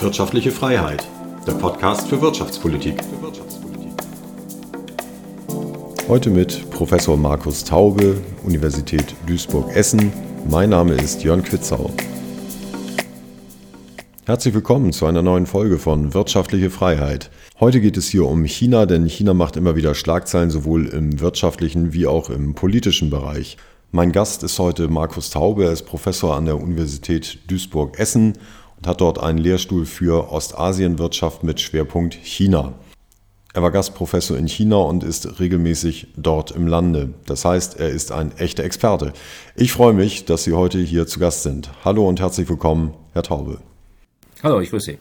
Wirtschaftliche Freiheit, der Podcast für Wirtschaftspolitik. Heute mit Professor Markus Taube, Universität Duisburg-Essen. Mein Name ist Jörn Quitzau. Herzlich willkommen zu einer neuen Folge von Wirtschaftliche Freiheit. Heute geht es hier um China, denn China macht immer wieder Schlagzeilen sowohl im wirtschaftlichen wie auch im politischen Bereich. Mein Gast ist heute Markus Taube, er ist Professor an der Universität Duisburg-Essen und hat dort einen Lehrstuhl für Ostasienwirtschaft mit Schwerpunkt China. Er war Gastprofessor in China und ist regelmäßig dort im Lande. Das heißt, er ist ein echter Experte. Ich freue mich, dass Sie heute hier zu Gast sind. Hallo und herzlich willkommen, Herr Taube. Hallo, ich grüße Sie.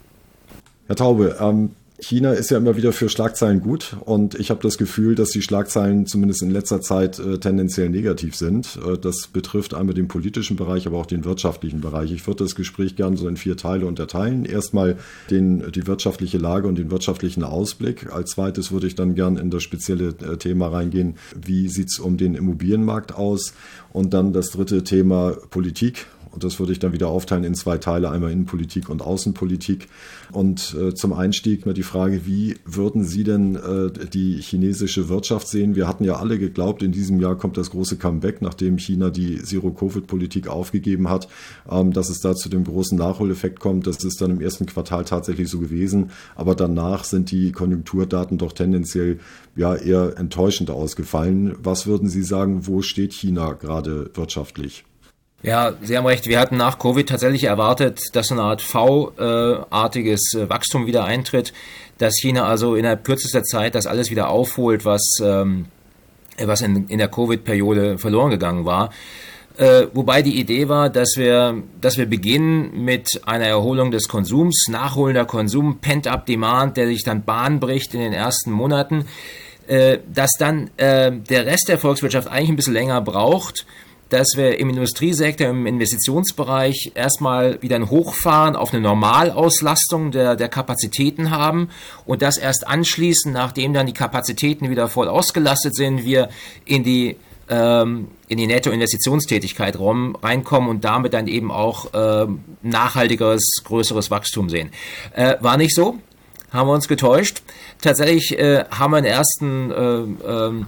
Herr Taube, ähm, China ist ja immer wieder für Schlagzeilen gut und ich habe das Gefühl, dass die Schlagzeilen zumindest in letzter Zeit äh, tendenziell negativ sind. Äh, das betrifft einmal den politischen Bereich, aber auch den wirtschaftlichen Bereich. Ich würde das Gespräch gerne so in vier Teile unterteilen. Erstmal den, die wirtschaftliche Lage und den wirtschaftlichen Ausblick. Als zweites würde ich dann gerne in das spezielle äh, Thema reingehen. Wie sieht's um den Immobilienmarkt aus? Und dann das dritte Thema Politik und das würde ich dann wieder aufteilen in zwei Teile, einmal Innenpolitik und Außenpolitik. Und äh, zum Einstieg mal die Frage, wie würden Sie denn äh, die chinesische Wirtschaft sehen? Wir hatten ja alle geglaubt, in diesem Jahr kommt das große Comeback, nachdem China die Zero-Covid-Politik aufgegeben hat, ähm, dass es da zu dem großen Nachholeffekt kommt. Das ist dann im ersten Quartal tatsächlich so gewesen. Aber danach sind die Konjunkturdaten doch tendenziell ja eher enttäuschend ausgefallen. Was würden Sie sagen, wo steht China gerade wirtschaftlich? Ja, Sie haben recht. Wir hatten nach Covid tatsächlich erwartet, dass eine Art V-artiges äh, Wachstum wieder eintritt, dass China also innerhalb kürzester Zeit das alles wieder aufholt, was, ähm, was in, in der Covid-Periode verloren gegangen war. Äh, wobei die Idee war, dass wir, dass wir beginnen mit einer Erholung des Konsums, nachholender Konsum, Pent-up Demand, der sich dann Bahn bricht in den ersten Monaten, äh, dass dann der Rest der Volkswirtschaft eigentlich ein bisschen länger braucht, dass wir im Industriesektor, im Investitionsbereich erstmal wieder ein Hochfahren auf eine Normalauslastung der, der Kapazitäten haben und das erst anschließend, nachdem dann die Kapazitäten wieder voll ausgelastet sind, wir in die ähm, in die Nettoinvestitionstätigkeit reinkommen und damit dann eben auch äh, nachhaltigeres, größeres Wachstum sehen. Äh, war nicht so, haben wir uns getäuscht. Tatsächlich äh, haben wir in den ersten äh, ähm,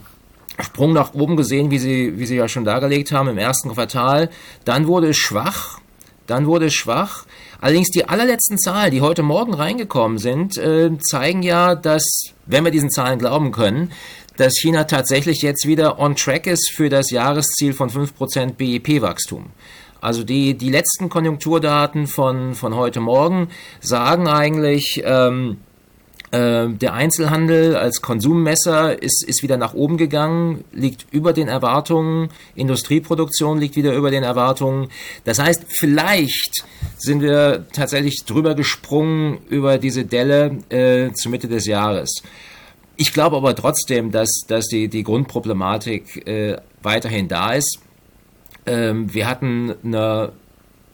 Sprung nach oben gesehen, wie Sie, wie Sie ja schon dargelegt haben, im ersten Quartal. Dann wurde es schwach. Dann wurde es schwach. Allerdings die allerletzten Zahlen, die heute Morgen reingekommen sind, äh, zeigen ja, dass, wenn wir diesen Zahlen glauben können, dass China tatsächlich jetzt wieder on track ist für das Jahresziel von 5% BIP-Wachstum. Also die, die letzten Konjunkturdaten von, von heute Morgen sagen eigentlich, ähm, der Einzelhandel als Konsummesser ist, ist wieder nach oben gegangen, liegt über den Erwartungen. Industrieproduktion liegt wieder über den Erwartungen. Das heißt, vielleicht sind wir tatsächlich drüber gesprungen über diese Delle äh, zur Mitte des Jahres. Ich glaube aber trotzdem, dass, dass die, die Grundproblematik äh, weiterhin da ist. Ähm, wir hatten eine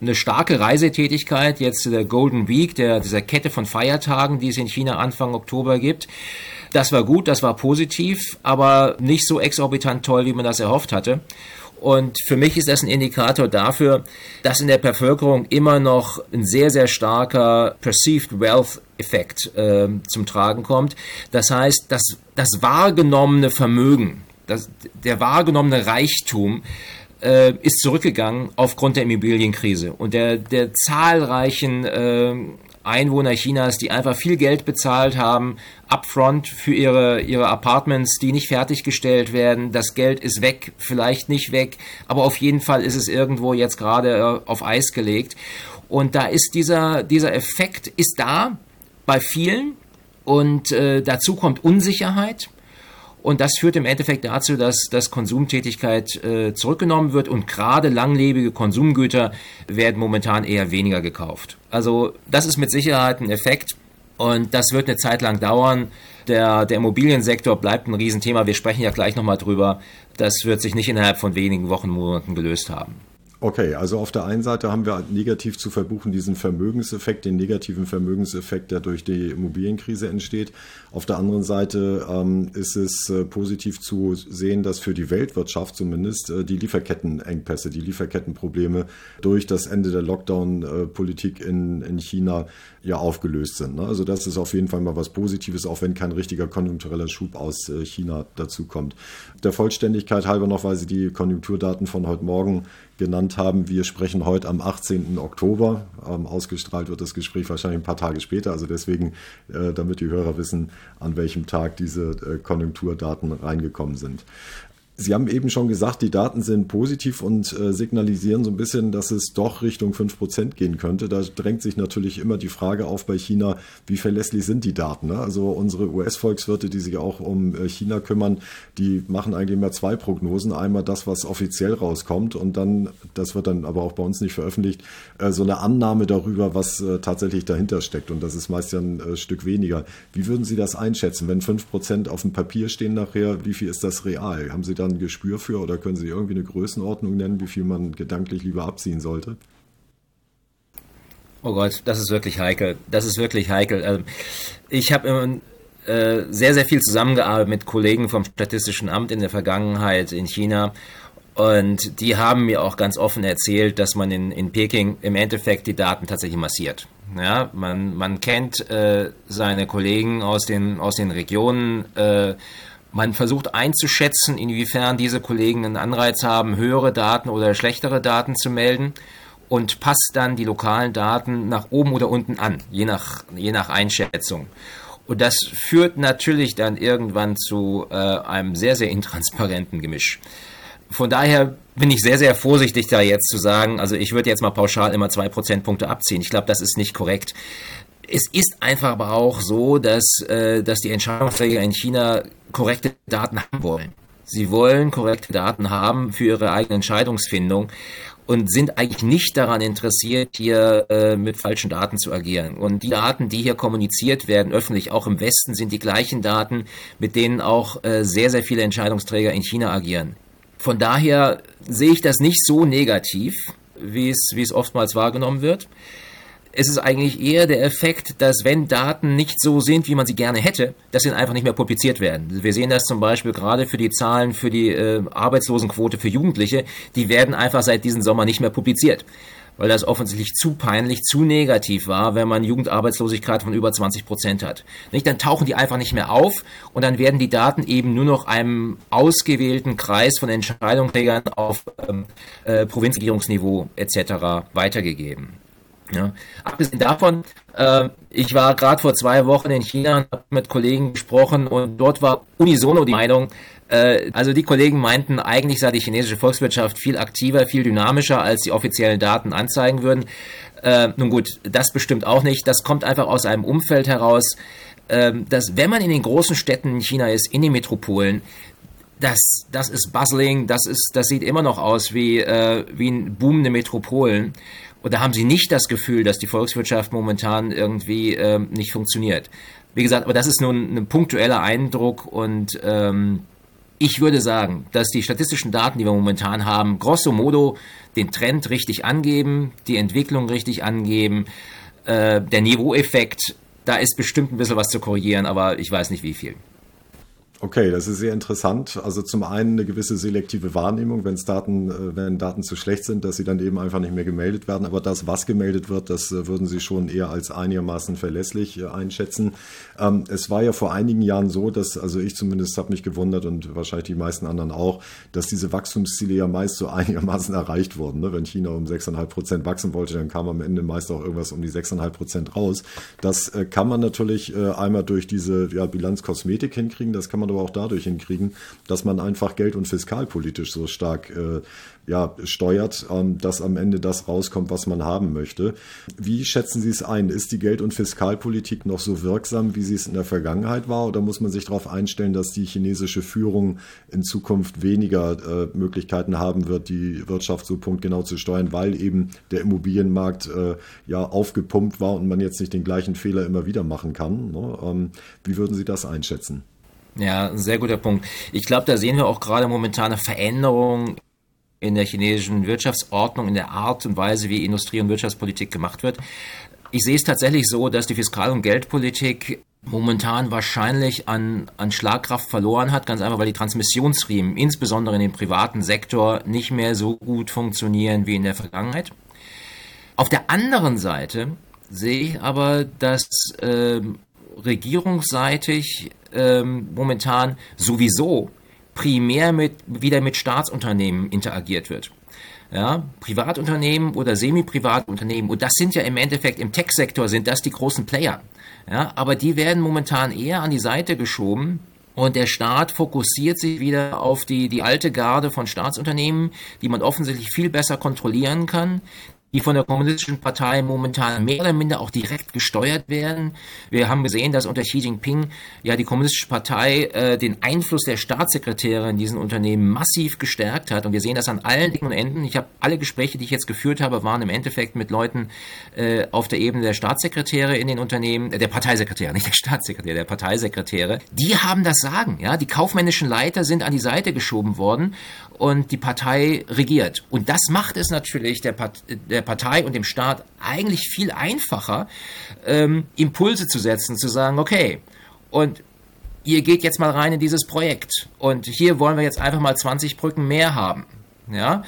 eine starke Reisetätigkeit jetzt der Golden Week, der, dieser Kette von Feiertagen, die es in China Anfang Oktober gibt. Das war gut, das war positiv, aber nicht so exorbitant toll, wie man das erhofft hatte. Und für mich ist das ein Indikator dafür, dass in der Bevölkerung immer noch ein sehr, sehr starker Perceived Wealth Effekt äh, zum Tragen kommt. Das heißt, das, das wahrgenommene Vermögen, das, der wahrgenommene Reichtum äh, ist zurückgegangen aufgrund der Immobilienkrise und der, der zahlreichen äh, Einwohner Chinas, die einfach viel Geld bezahlt haben, upfront für ihre, ihre Apartments, die nicht fertiggestellt werden. Das Geld ist weg, vielleicht nicht weg, aber auf jeden Fall ist es irgendwo jetzt gerade äh, auf Eis gelegt. Und da ist dieser, dieser Effekt ist da bei vielen und äh, dazu kommt Unsicherheit. Und das führt im Endeffekt dazu, dass, dass Konsumtätigkeit äh, zurückgenommen wird und gerade langlebige Konsumgüter werden momentan eher weniger gekauft. Also das ist mit Sicherheit ein Effekt und das wird eine Zeit lang dauern. Der, der Immobiliensektor bleibt ein Riesenthema. Wir sprechen ja gleich nochmal drüber. Das wird sich nicht innerhalb von wenigen Wochen, Monaten gelöst haben. Okay, also auf der einen Seite haben wir negativ zu verbuchen diesen Vermögenseffekt, den negativen Vermögenseffekt, der durch die Immobilienkrise entsteht. Auf der anderen Seite ähm, ist es äh, positiv zu sehen, dass für die Weltwirtschaft zumindest äh, die Lieferkettenengpässe, die Lieferkettenprobleme durch das Ende der Lockdown-Politik in, in China ja aufgelöst sind. Ne? Also das ist auf jeden Fall mal was Positives, auch wenn kein richtiger konjunktureller Schub aus äh, China dazu kommt. Der Vollständigkeit halber noch, weil Sie die Konjunkturdaten von heute Morgen genannt haben. Wir sprechen heute am 18. Oktober. Ähm, ausgestrahlt wird das Gespräch wahrscheinlich ein paar Tage später. Also deswegen, äh, damit die Hörer wissen, an welchem Tag diese äh, Konjunkturdaten reingekommen sind. Sie haben eben schon gesagt, die Daten sind positiv und äh, signalisieren so ein bisschen, dass es doch Richtung 5% gehen könnte. Da drängt sich natürlich immer die Frage auf bei China, wie verlässlich sind die Daten? Ne? Also unsere US-Volkswirte, die sich auch um äh, China kümmern, die machen eigentlich immer zwei Prognosen. Einmal das, was offiziell rauskommt und dann, das wird dann aber auch bei uns nicht veröffentlicht, äh, so eine Annahme darüber, was äh, tatsächlich dahinter steckt. Und das ist meist ja ein äh, Stück weniger. Wie würden Sie das einschätzen? Wenn 5% auf dem Papier stehen nachher, wie viel ist das real? Haben Sie da ein Gespür für oder können Sie irgendwie eine Größenordnung nennen, wie viel man gedanklich lieber abziehen sollte? Oh Gott, das ist wirklich heikel. Das ist wirklich heikel. Ähm, ich habe äh, sehr, sehr viel zusammengearbeitet mit Kollegen vom Statistischen Amt in der Vergangenheit in China. Und die haben mir auch ganz offen erzählt, dass man in, in Peking im Endeffekt die Daten tatsächlich massiert. Ja, man, man kennt äh, seine Kollegen aus den, aus den Regionen. Äh, man versucht einzuschätzen, inwiefern diese Kollegen einen Anreiz haben, höhere Daten oder schlechtere Daten zu melden und passt dann die lokalen Daten nach oben oder unten an, je nach, je nach Einschätzung. Und das führt natürlich dann irgendwann zu äh, einem sehr, sehr intransparenten Gemisch. Von daher bin ich sehr, sehr vorsichtig da jetzt zu sagen, also ich würde jetzt mal pauschal immer zwei Prozentpunkte abziehen. Ich glaube, das ist nicht korrekt. Es ist einfach aber auch so, dass, äh, dass die Entscheidungsträger in China korrekte Daten haben wollen. Sie wollen korrekte Daten haben für ihre eigene Entscheidungsfindung und sind eigentlich nicht daran interessiert, hier äh, mit falschen Daten zu agieren. Und die Daten, die hier kommuniziert werden, öffentlich, auch im Westen, sind die gleichen Daten, mit denen auch äh, sehr, sehr viele Entscheidungsträger in China agieren. Von daher sehe ich das nicht so negativ, wie es, wie es oftmals wahrgenommen wird es ist eigentlich eher der Effekt, dass wenn Daten nicht so sind, wie man sie gerne hätte, dass sie einfach nicht mehr publiziert werden. Wir sehen das zum Beispiel gerade für die Zahlen für die äh, Arbeitslosenquote für Jugendliche, die werden einfach seit diesem Sommer nicht mehr publiziert weil das offensichtlich zu peinlich, zu negativ war, wenn man Jugendarbeitslosigkeit von über 20 Prozent hat. Nicht? Dann tauchen die einfach nicht mehr auf und dann werden die Daten eben nur noch einem ausgewählten Kreis von Entscheidungsträgern auf ähm, äh, Provinzregierungsniveau etc. weitergegeben. Ja. Abgesehen davon, äh, ich war gerade vor zwei Wochen in China und habe mit Kollegen gesprochen und dort war unisono die Meinung, äh, also die Kollegen meinten, eigentlich sei die chinesische Volkswirtschaft viel aktiver, viel dynamischer, als die offiziellen Daten anzeigen würden. Äh, nun gut, das bestimmt auch nicht. Das kommt einfach aus einem Umfeld heraus, äh, dass wenn man in den großen Städten in China ist, in den Metropolen, das, das ist bustling, das, ist, das sieht immer noch aus wie, äh, wie boomende Metropolen. Und da haben sie nicht das Gefühl, dass die Volkswirtschaft momentan irgendwie ähm, nicht funktioniert. Wie gesagt, aber das ist nur ein, ein punktueller Eindruck und ähm, ich würde sagen, dass die statistischen Daten, die wir momentan haben, grosso modo den Trend richtig angeben, die Entwicklung richtig angeben. Äh, der Niveaueffekt, da ist bestimmt ein bisschen was zu korrigieren, aber ich weiß nicht wie viel. Okay, das ist sehr interessant. Also zum einen eine gewisse selektive Wahrnehmung, wenn Daten, äh, wenn Daten zu schlecht sind, dass sie dann eben einfach nicht mehr gemeldet werden. Aber das, was gemeldet wird, das äh, würden Sie schon eher als einigermaßen verlässlich äh, einschätzen. Ähm, es war ja vor einigen Jahren so, dass, also ich zumindest habe mich gewundert und wahrscheinlich die meisten anderen auch, dass diese Wachstumsziele ja meist so einigermaßen erreicht wurden. Ne? Wenn China um 6,5 Prozent wachsen wollte, dann kam am Ende meist auch irgendwas um die 6,5 Prozent raus. Das kann man natürlich einmal durch diese ja, Bilanzkosmetik hinkriegen. Das kann man aber auch dadurch hinkriegen, dass man einfach geld- und fiskalpolitisch so stark äh, ja, steuert, ähm, dass am Ende das rauskommt, was man haben möchte. Wie schätzen Sie es ein? Ist die Geld- und Fiskalpolitik noch so wirksam, wie sie es in der Vergangenheit war? Oder muss man sich darauf einstellen, dass die chinesische Führung in Zukunft weniger äh, Möglichkeiten haben wird, die Wirtschaft so punktgenau zu steuern, weil eben der Immobilienmarkt äh, ja aufgepumpt war und man jetzt nicht den gleichen Fehler immer wieder machen kann? Ne? Ähm, wie würden Sie das einschätzen? Ja, ein sehr guter Punkt. Ich glaube, da sehen wir auch gerade momentan eine Veränderung in der chinesischen Wirtschaftsordnung, in der Art und Weise, wie Industrie- und Wirtschaftspolitik gemacht wird. Ich sehe es tatsächlich so, dass die Fiskal- und Geldpolitik momentan wahrscheinlich an, an Schlagkraft verloren hat, ganz einfach, weil die Transmissionsriemen, insbesondere in dem privaten Sektor, nicht mehr so gut funktionieren wie in der Vergangenheit. Auf der anderen Seite sehe ich aber, dass äh, regierungsseitig äh, momentan sowieso primär mit, wieder mit Staatsunternehmen interagiert wird. Ja, Privatunternehmen oder Semi-Privatunternehmen, und das sind ja im Endeffekt im Tech-Sektor sind das die großen Player. Ja, aber die werden momentan eher an die Seite geschoben, und der Staat fokussiert sich wieder auf die, die alte Garde von Staatsunternehmen, die man offensichtlich viel besser kontrollieren kann, die von der Kommunistischen Partei momentan mehr oder minder auch direkt gesteuert werden. Wir haben gesehen, dass unter Xi Jinping ja die Kommunistische Partei äh, den Einfluss der Staatssekretäre in diesen Unternehmen massiv gestärkt hat. Und wir sehen das an allen Ecken und Enden. Ich habe alle Gespräche, die ich jetzt geführt habe, waren im Endeffekt mit Leuten äh, auf der Ebene der Staatssekretäre in den Unternehmen, äh, der Parteisekretäre, nicht der Staatssekretär, der Parteisekretäre. Die haben das Sagen. Ja, die kaufmännischen Leiter sind an die Seite geschoben worden und die Partei regiert. Und das macht es natürlich der, Part der Partei und dem Staat eigentlich viel einfacher, ähm, Impulse zu setzen, zu sagen, okay, und ihr geht jetzt mal rein in dieses Projekt und hier wollen wir jetzt einfach mal 20 Brücken mehr haben. Ja,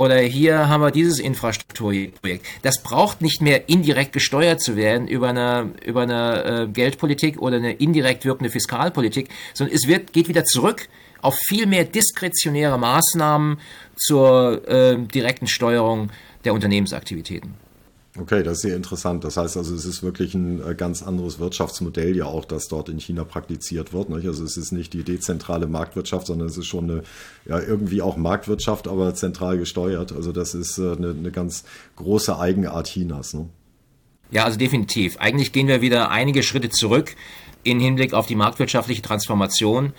oder hier haben wir dieses Infrastrukturprojekt. Das braucht nicht mehr indirekt gesteuert zu werden über eine, über eine äh, Geldpolitik oder eine indirekt wirkende Fiskalpolitik, sondern es wird, geht wieder zurück auf viel mehr diskretionäre Maßnahmen zur äh, direkten Steuerung der Unternehmensaktivitäten. Okay, das ist sehr interessant. Das heißt also, es ist wirklich ein äh, ganz anderes Wirtschaftsmodell ja auch, das dort in China praktiziert wird. Nicht? Also es ist nicht die dezentrale Marktwirtschaft, sondern es ist schon eine, ja, irgendwie auch Marktwirtschaft, aber zentral gesteuert. Also das ist äh, eine, eine ganz große Eigenart Chinas. Ne? Ja, also definitiv. Eigentlich gehen wir wieder einige Schritte zurück in Hinblick auf die marktwirtschaftliche Transformation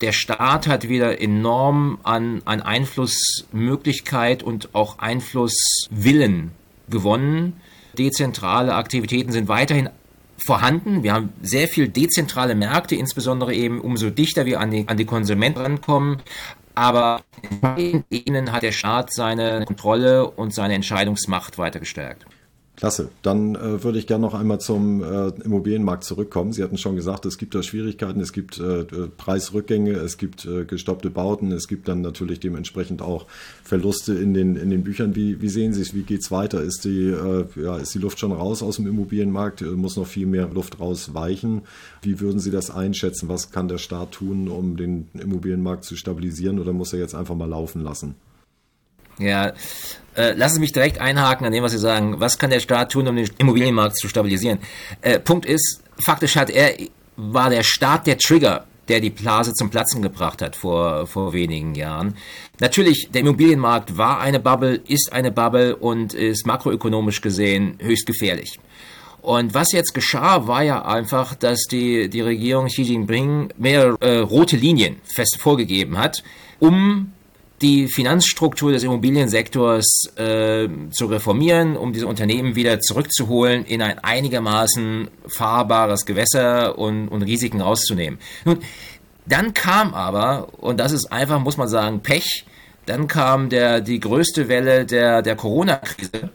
der Staat hat wieder enorm an, an Einflussmöglichkeit und auch Einflusswillen gewonnen. Dezentrale Aktivitäten sind weiterhin vorhanden. Wir haben sehr viel dezentrale Märkte, insbesondere eben umso dichter wir an die, an die Konsumenten rankommen. Aber in ihnen hat der Staat seine Kontrolle und seine Entscheidungsmacht weiter gestärkt. Klasse. Dann äh, würde ich gerne noch einmal zum äh, Immobilienmarkt zurückkommen. Sie hatten schon gesagt, es gibt da Schwierigkeiten, es gibt äh, Preisrückgänge, es gibt äh, gestoppte Bauten, es gibt dann natürlich dementsprechend auch Verluste in den, in den Büchern. Wie, wie sehen Sie es? Wie geht es weiter? Ist die, äh, ja, ist die Luft schon raus aus dem Immobilienmarkt? Äh, muss noch viel mehr Luft rausweichen? Wie würden Sie das einschätzen? Was kann der Staat tun, um den Immobilienmarkt zu stabilisieren oder muss er jetzt einfach mal laufen lassen? Ja, äh, lassen Sie mich direkt einhaken an dem, was Sie sagen. Was kann der Staat tun, um den Immobilienmarkt zu stabilisieren? Äh, Punkt ist, faktisch hat er, war der Staat der Trigger, der die Blase zum Platzen gebracht hat vor, vor wenigen Jahren. Natürlich, der Immobilienmarkt war eine Bubble, ist eine Bubble und ist makroökonomisch gesehen höchst gefährlich. Und was jetzt geschah, war ja einfach, dass die, die Regierung Xi Jinping mehrere äh, rote Linien fest vorgegeben hat, um die Finanzstruktur des Immobiliensektors äh, zu reformieren, um diese Unternehmen wieder zurückzuholen in ein einigermaßen fahrbares Gewässer und, und Risiken rauszunehmen. Nun, dann kam aber, und das ist einfach, muss man sagen, Pech, dann kam der, die größte Welle der, der Corona-Krise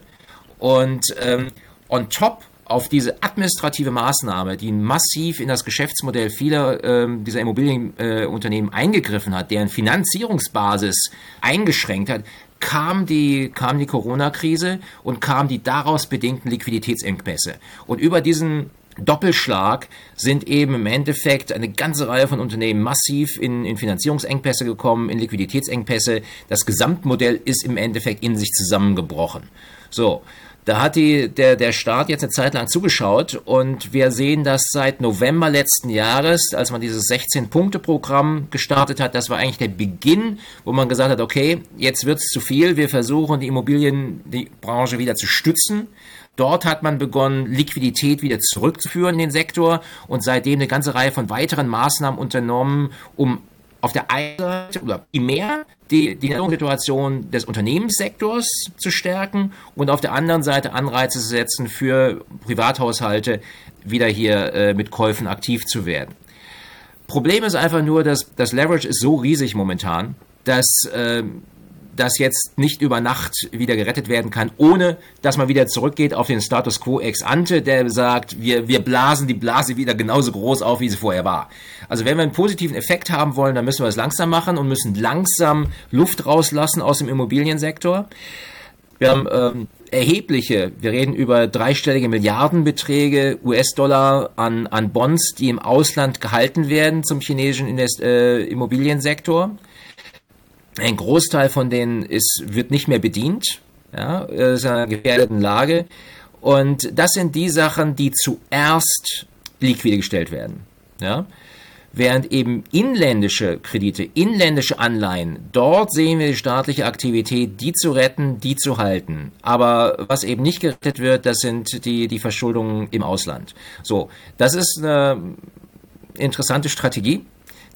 und ähm, on top auf diese administrative Maßnahme, die massiv in das Geschäftsmodell vieler ähm, dieser Immobilienunternehmen äh, eingegriffen hat, deren Finanzierungsbasis eingeschränkt hat, kam die, kam die Corona-Krise und kam die daraus bedingten Liquiditätsengpässe. Und über diesen Doppelschlag sind eben im Endeffekt eine ganze Reihe von Unternehmen massiv in, in Finanzierungsengpässe gekommen, in Liquiditätsengpässe. Das Gesamtmodell ist im Endeffekt in sich zusammengebrochen. So, da hat die, der, der Staat jetzt eine Zeit lang zugeschaut und wir sehen das seit November letzten Jahres, als man dieses 16-Punkte-Programm gestartet hat. Das war eigentlich der Beginn, wo man gesagt hat, okay, jetzt wird es zu viel, wir versuchen die Immobilienbranche wieder zu stützen. Dort hat man begonnen, Liquidität wieder zurückzuführen in den Sektor und seitdem eine ganze Reihe von weiteren Maßnahmen unternommen, um auf der einen Seite oder primär die, die Situation des Unternehmenssektors zu stärken und auf der anderen Seite Anreize zu setzen für Privathaushalte, wieder hier äh, mit Käufen aktiv zu werden. Problem ist einfach nur, dass das Leverage ist so riesig momentan, dass äh, das jetzt nicht über Nacht wieder gerettet werden kann, ohne dass man wieder zurückgeht auf den Status quo ex ante, der sagt, wir, wir blasen die Blase wieder genauso groß auf, wie sie vorher war. Also wenn wir einen positiven Effekt haben wollen, dann müssen wir es langsam machen und müssen langsam Luft rauslassen aus dem Immobiliensektor. Wir haben ähm, erhebliche, wir reden über dreistellige Milliardenbeträge US-Dollar an, an Bonds, die im Ausland gehalten werden zum chinesischen Invest äh, Immobiliensektor. Ein Großteil von denen ist, wird nicht mehr bedient, ja, ist in einer gefährdeten Lage. Und das sind die Sachen, die zuerst liquide gestellt werden. Ja während eben inländische Kredite, inländische Anleihen, dort sehen wir die staatliche Aktivität, die zu retten, die zu halten. Aber was eben nicht gerettet wird, das sind die, die Verschuldungen im Ausland. So, das ist eine interessante Strategie,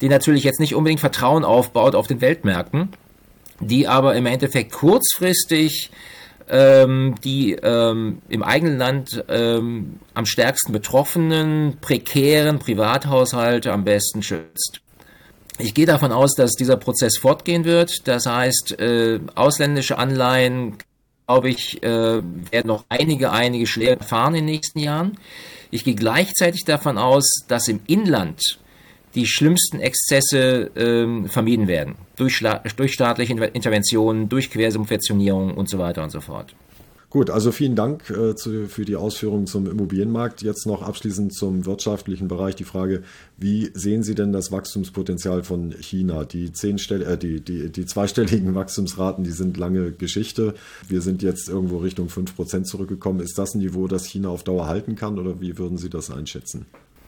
die natürlich jetzt nicht unbedingt Vertrauen aufbaut auf den Weltmärkten, die aber im Endeffekt kurzfristig ähm, die ähm, im eigenen Land ähm, am stärksten betroffenen, prekären Privathaushalte am besten schützt. Ich gehe davon aus, dass dieser Prozess fortgehen wird. Das heißt, äh, ausländische Anleihen, glaube ich, äh, werden noch einige, einige Schläge fahren in den nächsten Jahren. Ich gehe gleichzeitig davon aus, dass im Inland die schlimmsten Exzesse ähm, vermieden werden. Durch, durch staatliche Interventionen, durch Quersubventionierung und so weiter und so fort. Gut, also vielen Dank äh, zu, für die Ausführungen zum Immobilienmarkt. Jetzt noch abschließend zum wirtschaftlichen Bereich die Frage, wie sehen Sie denn das Wachstumspotenzial von China? Die, äh, die, die, die zweistelligen Wachstumsraten, die sind lange Geschichte. Wir sind jetzt irgendwo Richtung 5% zurückgekommen. Ist das ein Niveau, das China auf Dauer halten kann oder wie würden Sie das einschätzen?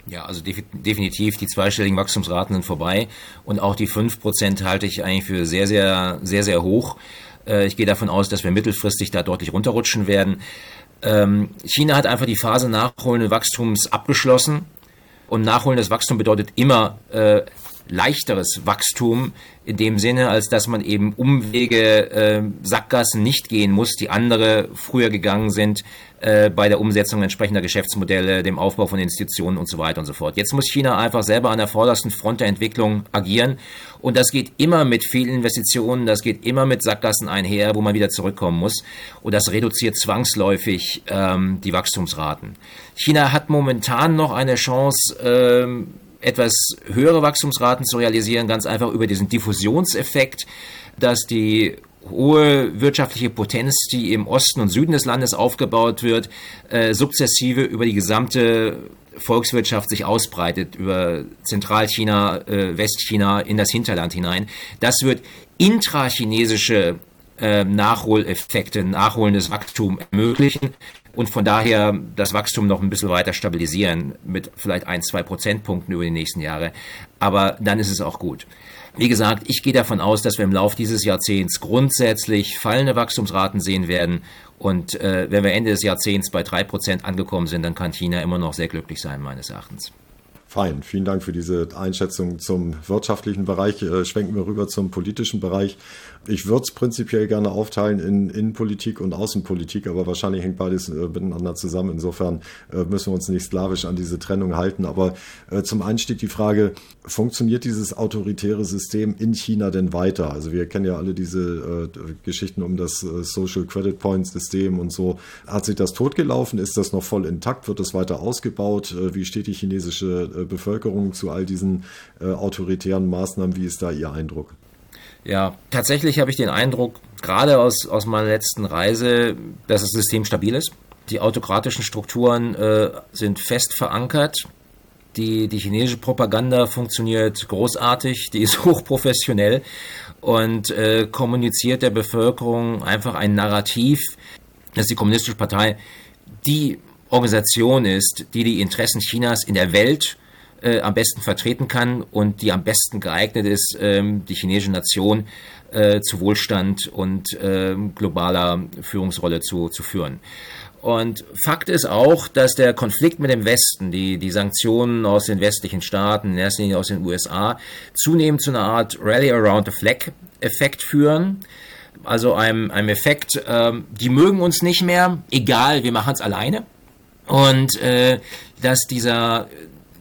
Ja, also definitiv die zweistelligen Wachstumsraten sind vorbei und auch die 5% halte ich eigentlich für sehr, sehr, sehr, sehr hoch. Äh, ich gehe davon aus, dass wir mittelfristig da deutlich runterrutschen werden. Ähm, China hat einfach die Phase nachholenden Wachstums abgeschlossen und nachholendes Wachstum bedeutet immer äh, leichteres Wachstum in dem Sinne, als dass man eben Umwege, äh, Sackgassen nicht gehen muss, die andere früher gegangen sind äh, bei der Umsetzung entsprechender Geschäftsmodelle, dem Aufbau von Institutionen und so weiter und so fort. Jetzt muss China einfach selber an der vordersten Front der Entwicklung agieren und das geht immer mit Fehlinvestitionen, das geht immer mit Sackgassen einher, wo man wieder zurückkommen muss und das reduziert zwangsläufig ähm, die Wachstumsraten. China hat momentan noch eine Chance, ähm, etwas höhere Wachstumsraten zu realisieren, ganz einfach über diesen Diffusionseffekt, dass die hohe wirtschaftliche Potenz, die im Osten und Süden des Landes aufgebaut wird, äh, sukzessive über die gesamte Volkswirtschaft sich ausbreitet, über Zentralchina, äh, Westchina in das Hinterland hinein. Das wird intrachinesische äh, Nachholeffekte, nachholendes Wachstum ermöglichen und von daher das Wachstum noch ein bisschen weiter stabilisieren mit vielleicht ein, zwei Prozentpunkten über die nächsten Jahre. Aber dann ist es auch gut. Wie gesagt, ich gehe davon aus, dass wir im Laufe dieses Jahrzehnts grundsätzlich fallende Wachstumsraten sehen werden. Und äh, wenn wir Ende des Jahrzehnts bei drei Prozent angekommen sind, dann kann China immer noch sehr glücklich sein, meines Erachtens. Fein, vielen Dank für diese Einschätzung zum wirtschaftlichen Bereich. Äh, schwenken wir rüber zum politischen Bereich. Ich würde es prinzipiell gerne aufteilen in Innenpolitik und Außenpolitik, aber wahrscheinlich hängt beides äh, miteinander zusammen. Insofern äh, müssen wir uns nicht sklavisch an diese Trennung halten. Aber äh, zum einen steht die Frage, funktioniert dieses autoritäre System in China denn weiter? Also wir kennen ja alle diese Geschichten um das Social Credit Point System und so. Hat sich das totgelaufen? Ist das noch voll intakt? Wird es weiter ausgebaut? Wie steht die chinesische Bevölkerung zu all diesen autoritären Maßnahmen? Wie ist da Ihr Eindruck? Ja, tatsächlich habe ich den Eindruck, gerade aus, aus meiner letzten Reise, dass das System stabil ist. Die autokratischen Strukturen äh, sind fest verankert. Die, die chinesische Propaganda funktioniert großartig, die ist hochprofessionell und äh, kommuniziert der Bevölkerung einfach ein Narrativ, dass die Kommunistische Partei die Organisation ist, die die Interessen Chinas in der Welt äh, am besten vertreten kann und die am besten geeignet ist, ähm, die chinesische Nation äh, zu Wohlstand und äh, globaler Führungsrolle zu, zu führen. Und Fakt ist auch, dass der Konflikt mit dem Westen, die, die Sanktionen aus den westlichen Staaten, in erster Linie aus den USA, zunehmend zu einer Art Rally Around the Flag-Effekt führen. Also einem, einem Effekt, ähm, die mögen uns nicht mehr, egal, wir machen es alleine. Und äh, dass dieser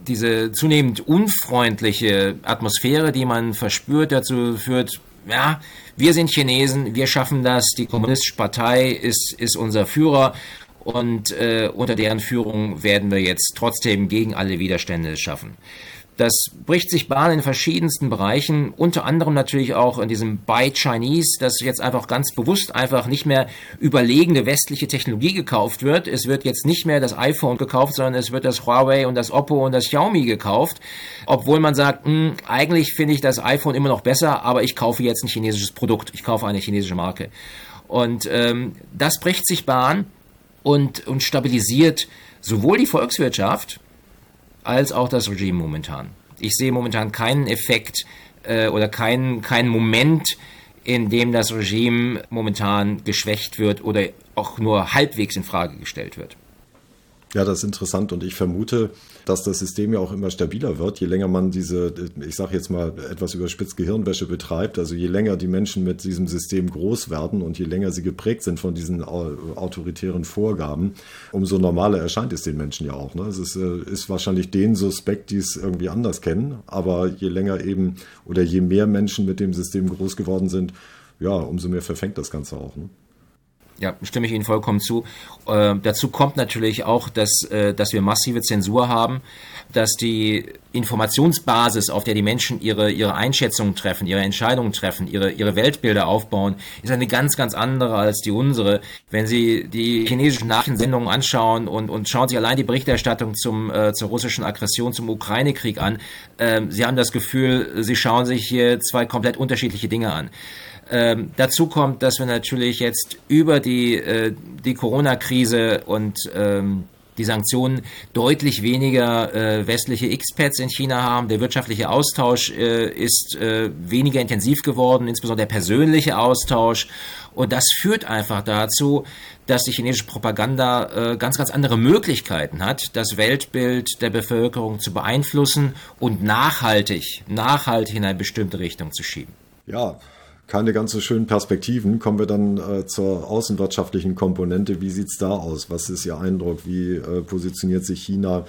diese zunehmend unfreundliche Atmosphäre, die man verspürt, dazu führt, ja, wir sind Chinesen, wir schaffen das, die Kommunistische Partei ist, ist unser Führer und äh, unter deren Führung werden wir jetzt trotzdem gegen alle Widerstände schaffen. Das bricht sich Bahn in verschiedensten Bereichen, unter anderem natürlich auch in diesem Buy Chinese, dass jetzt einfach ganz bewusst einfach nicht mehr überlegene westliche Technologie gekauft wird. Es wird jetzt nicht mehr das iPhone gekauft, sondern es wird das Huawei und das Oppo und das Xiaomi gekauft, obwohl man sagt, mh, hm, eigentlich finde ich das iPhone immer noch besser, aber ich kaufe jetzt ein chinesisches Produkt, ich kaufe eine chinesische Marke. Und ähm, das bricht sich Bahn und, und stabilisiert sowohl die Volkswirtschaft, als auch das Regime momentan. Ich sehe momentan keinen Effekt äh, oder keinen keinen Moment, in dem das Regime momentan geschwächt wird oder auch nur halbwegs in Frage gestellt wird. Ja, das ist interessant und ich vermute, dass das System ja auch immer stabiler wird, je länger man diese, ich sage jetzt mal etwas überspitzt Gehirnwäsche betreibt, also je länger die Menschen mit diesem System groß werden und je länger sie geprägt sind von diesen autoritären Vorgaben, umso normaler erscheint es den Menschen ja auch. Ne? Es ist, äh, ist wahrscheinlich den Suspekt, die es irgendwie anders kennen, aber je länger eben oder je mehr Menschen mit dem System groß geworden sind, ja, umso mehr verfängt das Ganze auch. Ne? Ja, stimme ich Ihnen vollkommen zu. Äh, dazu kommt natürlich auch, dass, äh, dass wir massive Zensur haben, dass die Informationsbasis, auf der die Menschen ihre, ihre Einschätzungen treffen, ihre Entscheidungen treffen, ihre, ihre Weltbilder aufbauen, ist eine ganz, ganz andere als die unsere. Wenn Sie die chinesischen Nachrichtensendungen anschauen und, und schauen sich allein die Berichterstattung zum, äh, zur russischen Aggression, zum Ukraine-Krieg an, äh, Sie haben das Gefühl, Sie schauen sich hier zwei komplett unterschiedliche Dinge an. Ähm, dazu kommt, dass wir natürlich jetzt über die, äh, die Corona-Krise und ähm, die Sanktionen deutlich weniger äh, westliche Expats in China haben. Der wirtschaftliche Austausch äh, ist äh, weniger intensiv geworden, insbesondere der persönliche Austausch. Und das führt einfach dazu, dass die chinesische Propaganda äh, ganz, ganz andere Möglichkeiten hat, das Weltbild der Bevölkerung zu beeinflussen und nachhaltig, nachhaltig in eine bestimmte Richtung zu schieben. Ja, keine ganz so schönen Perspektiven. Kommen wir dann äh, zur außenwirtschaftlichen Komponente. Wie sieht's da aus? Was ist Ihr Eindruck? Wie äh, positioniert sich China?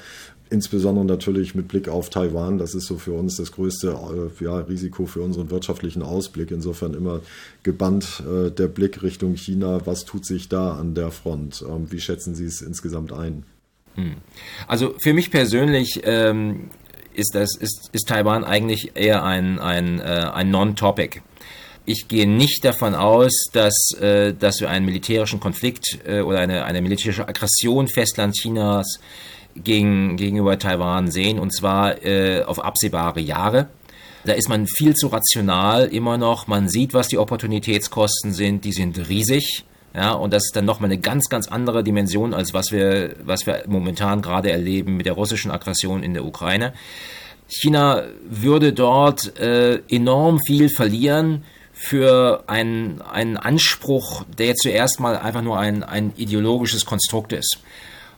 Insbesondere natürlich mit Blick auf Taiwan. Das ist so für uns das größte äh, ja, Risiko für unseren wirtschaftlichen Ausblick. Insofern immer gebannt äh, der Blick Richtung China. Was tut sich da an der Front? Ähm, wie schätzen Sie es insgesamt ein? Hm. Also für mich persönlich ähm, ist, das, ist, ist Taiwan eigentlich eher ein, ein, äh, ein Non-Topic ich gehe nicht davon aus, dass, äh, dass wir einen militärischen Konflikt äh, oder eine, eine militärische Aggression Festland Chinas gegen, gegenüber Taiwan sehen, und zwar äh, auf absehbare Jahre. Da ist man viel zu rational immer noch. Man sieht, was die Opportunitätskosten sind. Die sind riesig. Ja, und das ist dann nochmal eine ganz, ganz andere Dimension, als was wir, was wir momentan gerade erleben mit der russischen Aggression in der Ukraine. China würde dort äh, enorm viel verlieren für einen, einen Anspruch, der zuerst mal einfach nur ein, ein ideologisches Konstrukt ist.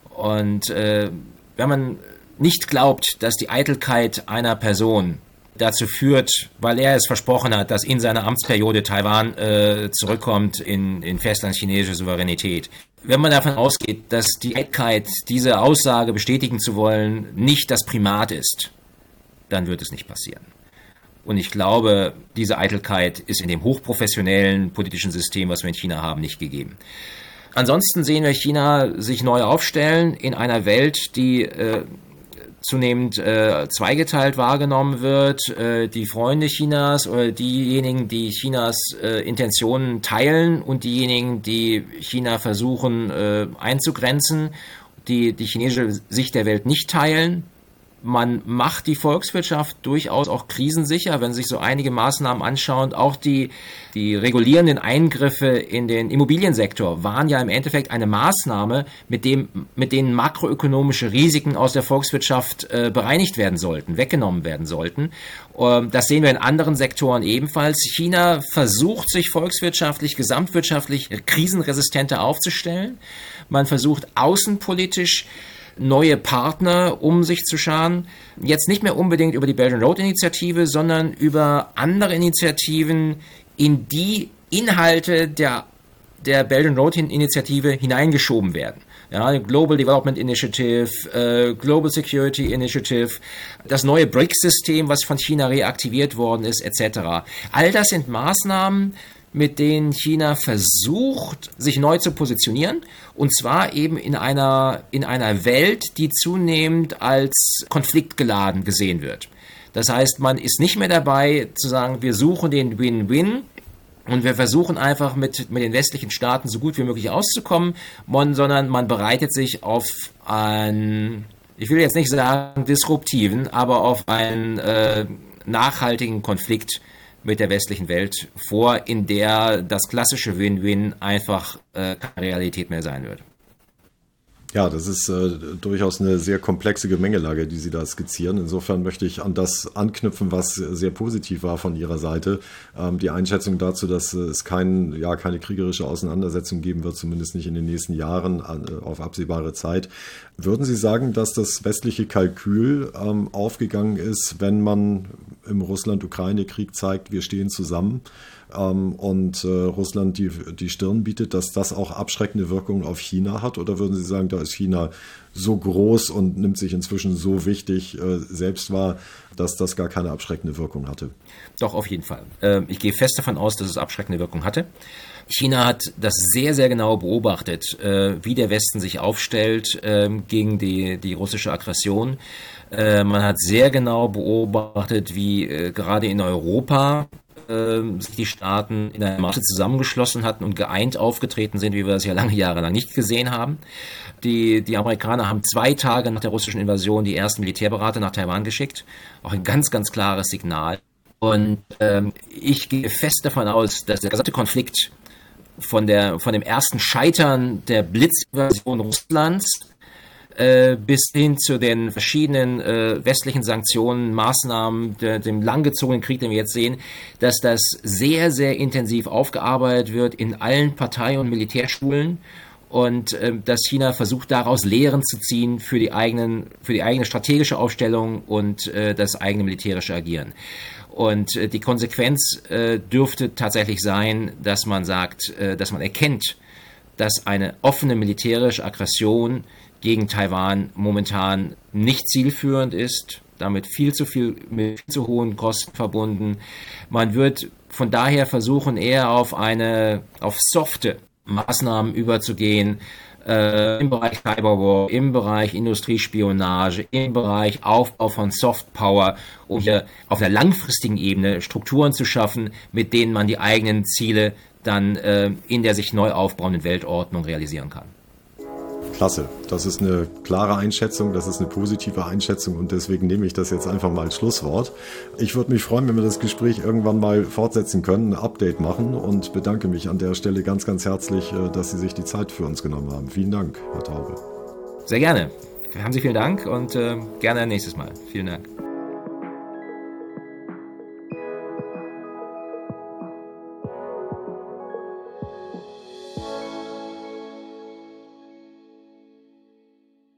Und äh, wenn man nicht glaubt, dass die Eitelkeit einer Person dazu führt, weil er es versprochen hat, dass in seiner Amtsperiode Taiwan äh, zurückkommt in, in festlandchinesische Souveränität. Wenn man davon ausgeht, dass die Eitelkeit, diese Aussage bestätigen zu wollen, nicht das Primat ist, dann wird es nicht passieren. Und ich glaube, diese Eitelkeit ist in dem hochprofessionellen politischen System, was wir in China haben, nicht gegeben. Ansonsten sehen wir China sich neu aufstellen in einer Welt, die äh, zunehmend äh, zweigeteilt wahrgenommen wird. Äh, die Freunde Chinas oder diejenigen, die Chinas äh, Intentionen teilen und diejenigen, die China versuchen äh, einzugrenzen, die die chinesische Sicht der Welt nicht teilen man macht die Volkswirtschaft durchaus auch krisensicher, wenn sich so einige Maßnahmen anschauen. Auch die, die regulierenden Eingriffe in den Immobiliensektor waren ja im Endeffekt eine Maßnahme, mit, dem, mit denen makroökonomische Risiken aus der Volkswirtschaft äh, bereinigt werden sollten, weggenommen werden sollten. Ähm, das sehen wir in anderen Sektoren ebenfalls. China versucht sich volkswirtschaftlich, gesamtwirtschaftlich krisenresistenter aufzustellen. Man versucht außenpolitisch neue Partner um sich zu scharen. Jetzt nicht mehr unbedingt über die Belgian Road Initiative, sondern über andere Initiativen, in die Inhalte der der Belt and Road Initiative hineingeschoben werden. Ja, Global Development Initiative, äh, Global Security Initiative, das neue BRICS-System, was von China reaktiviert worden ist, etc. All das sind Maßnahmen, mit denen China versucht, sich neu zu positionieren. Und zwar eben in einer, in einer Welt, die zunehmend als konfliktgeladen gesehen wird. Das heißt, man ist nicht mehr dabei zu sagen, wir suchen den Win-Win, und wir versuchen einfach mit, mit den westlichen Staaten so gut wie möglich auszukommen, sondern man bereitet sich auf einen, ich will jetzt nicht sagen disruptiven, aber auf einen äh, nachhaltigen Konflikt mit der westlichen Welt vor, in der das klassische Win-Win einfach äh, keine Realität mehr sein wird. Ja, das ist äh, durchaus eine sehr komplexe Gemengelage, die Sie da skizzieren. Insofern möchte ich an das anknüpfen, was sehr positiv war von Ihrer Seite. Ähm, die Einschätzung dazu, dass es kein, ja, keine kriegerische Auseinandersetzung geben wird, zumindest nicht in den nächsten Jahren äh, auf absehbare Zeit. Würden Sie sagen, dass das westliche Kalkül ähm, aufgegangen ist, wenn man im Russland-Ukraine-Krieg zeigt, wir stehen zusammen? Ähm, und äh, Russland die, die Stirn bietet, dass das auch abschreckende Wirkungen auf China hat? Oder würden Sie sagen, da ist China so groß und nimmt sich inzwischen so wichtig äh, selbst wahr, dass das gar keine abschreckende Wirkung hatte? Doch, auf jeden Fall. Äh, ich gehe fest davon aus, dass es abschreckende Wirkung hatte. China hat das sehr, sehr genau beobachtet, äh, wie der Westen sich aufstellt ähm, gegen die, die russische Aggression. Äh, man hat sehr genau beobachtet, wie äh, gerade in Europa sich die Staaten in einer Masse zusammengeschlossen hatten und geeint aufgetreten sind, wie wir das ja lange Jahre lang nicht gesehen haben. Die, die Amerikaner haben zwei Tage nach der russischen Invasion die ersten Militärberater nach Taiwan geschickt. Auch ein ganz, ganz klares Signal. Und ähm, ich gehe fest davon aus, dass der gesamte Konflikt von, der, von dem ersten Scheitern der Blitzinvasion Russlands äh, bis hin zu den verschiedenen äh, westlichen Sanktionen, Maßnahmen, de, dem langgezogenen Krieg, den wir jetzt sehen, dass das sehr, sehr intensiv aufgearbeitet wird in allen Partei- und Militärschulen und äh, dass China versucht daraus Lehren zu ziehen für die eigenen für die eigene strategische Aufstellung und äh, das eigene militärische Agieren. Und äh, die Konsequenz äh, dürfte tatsächlich sein, dass man sagt, äh, dass man erkennt, dass eine offene militärische Aggression gegen Taiwan momentan nicht zielführend ist, damit viel zu viel mit viel zu hohen Kosten verbunden. Man wird von daher versuchen, eher auf eine auf softe Maßnahmen überzugehen, äh, im Bereich Cyberwar, im Bereich Industriespionage, im Bereich Aufbau von Softpower, um hier auf der langfristigen Ebene Strukturen zu schaffen, mit denen man die eigenen Ziele dann äh, in der sich neu aufbauenden Weltordnung realisieren kann. Klasse. Das ist eine klare Einschätzung, das ist eine positive Einschätzung und deswegen nehme ich das jetzt einfach mal als Schlusswort. Ich würde mich freuen, wenn wir das Gespräch irgendwann mal fortsetzen können, ein Update machen und bedanke mich an der Stelle ganz, ganz herzlich, äh, dass Sie sich die Zeit für uns genommen haben. Vielen Dank, Herr Taube. Sehr gerne. Haben Sie vielen Dank und äh, gerne nächstes Mal. Vielen Dank.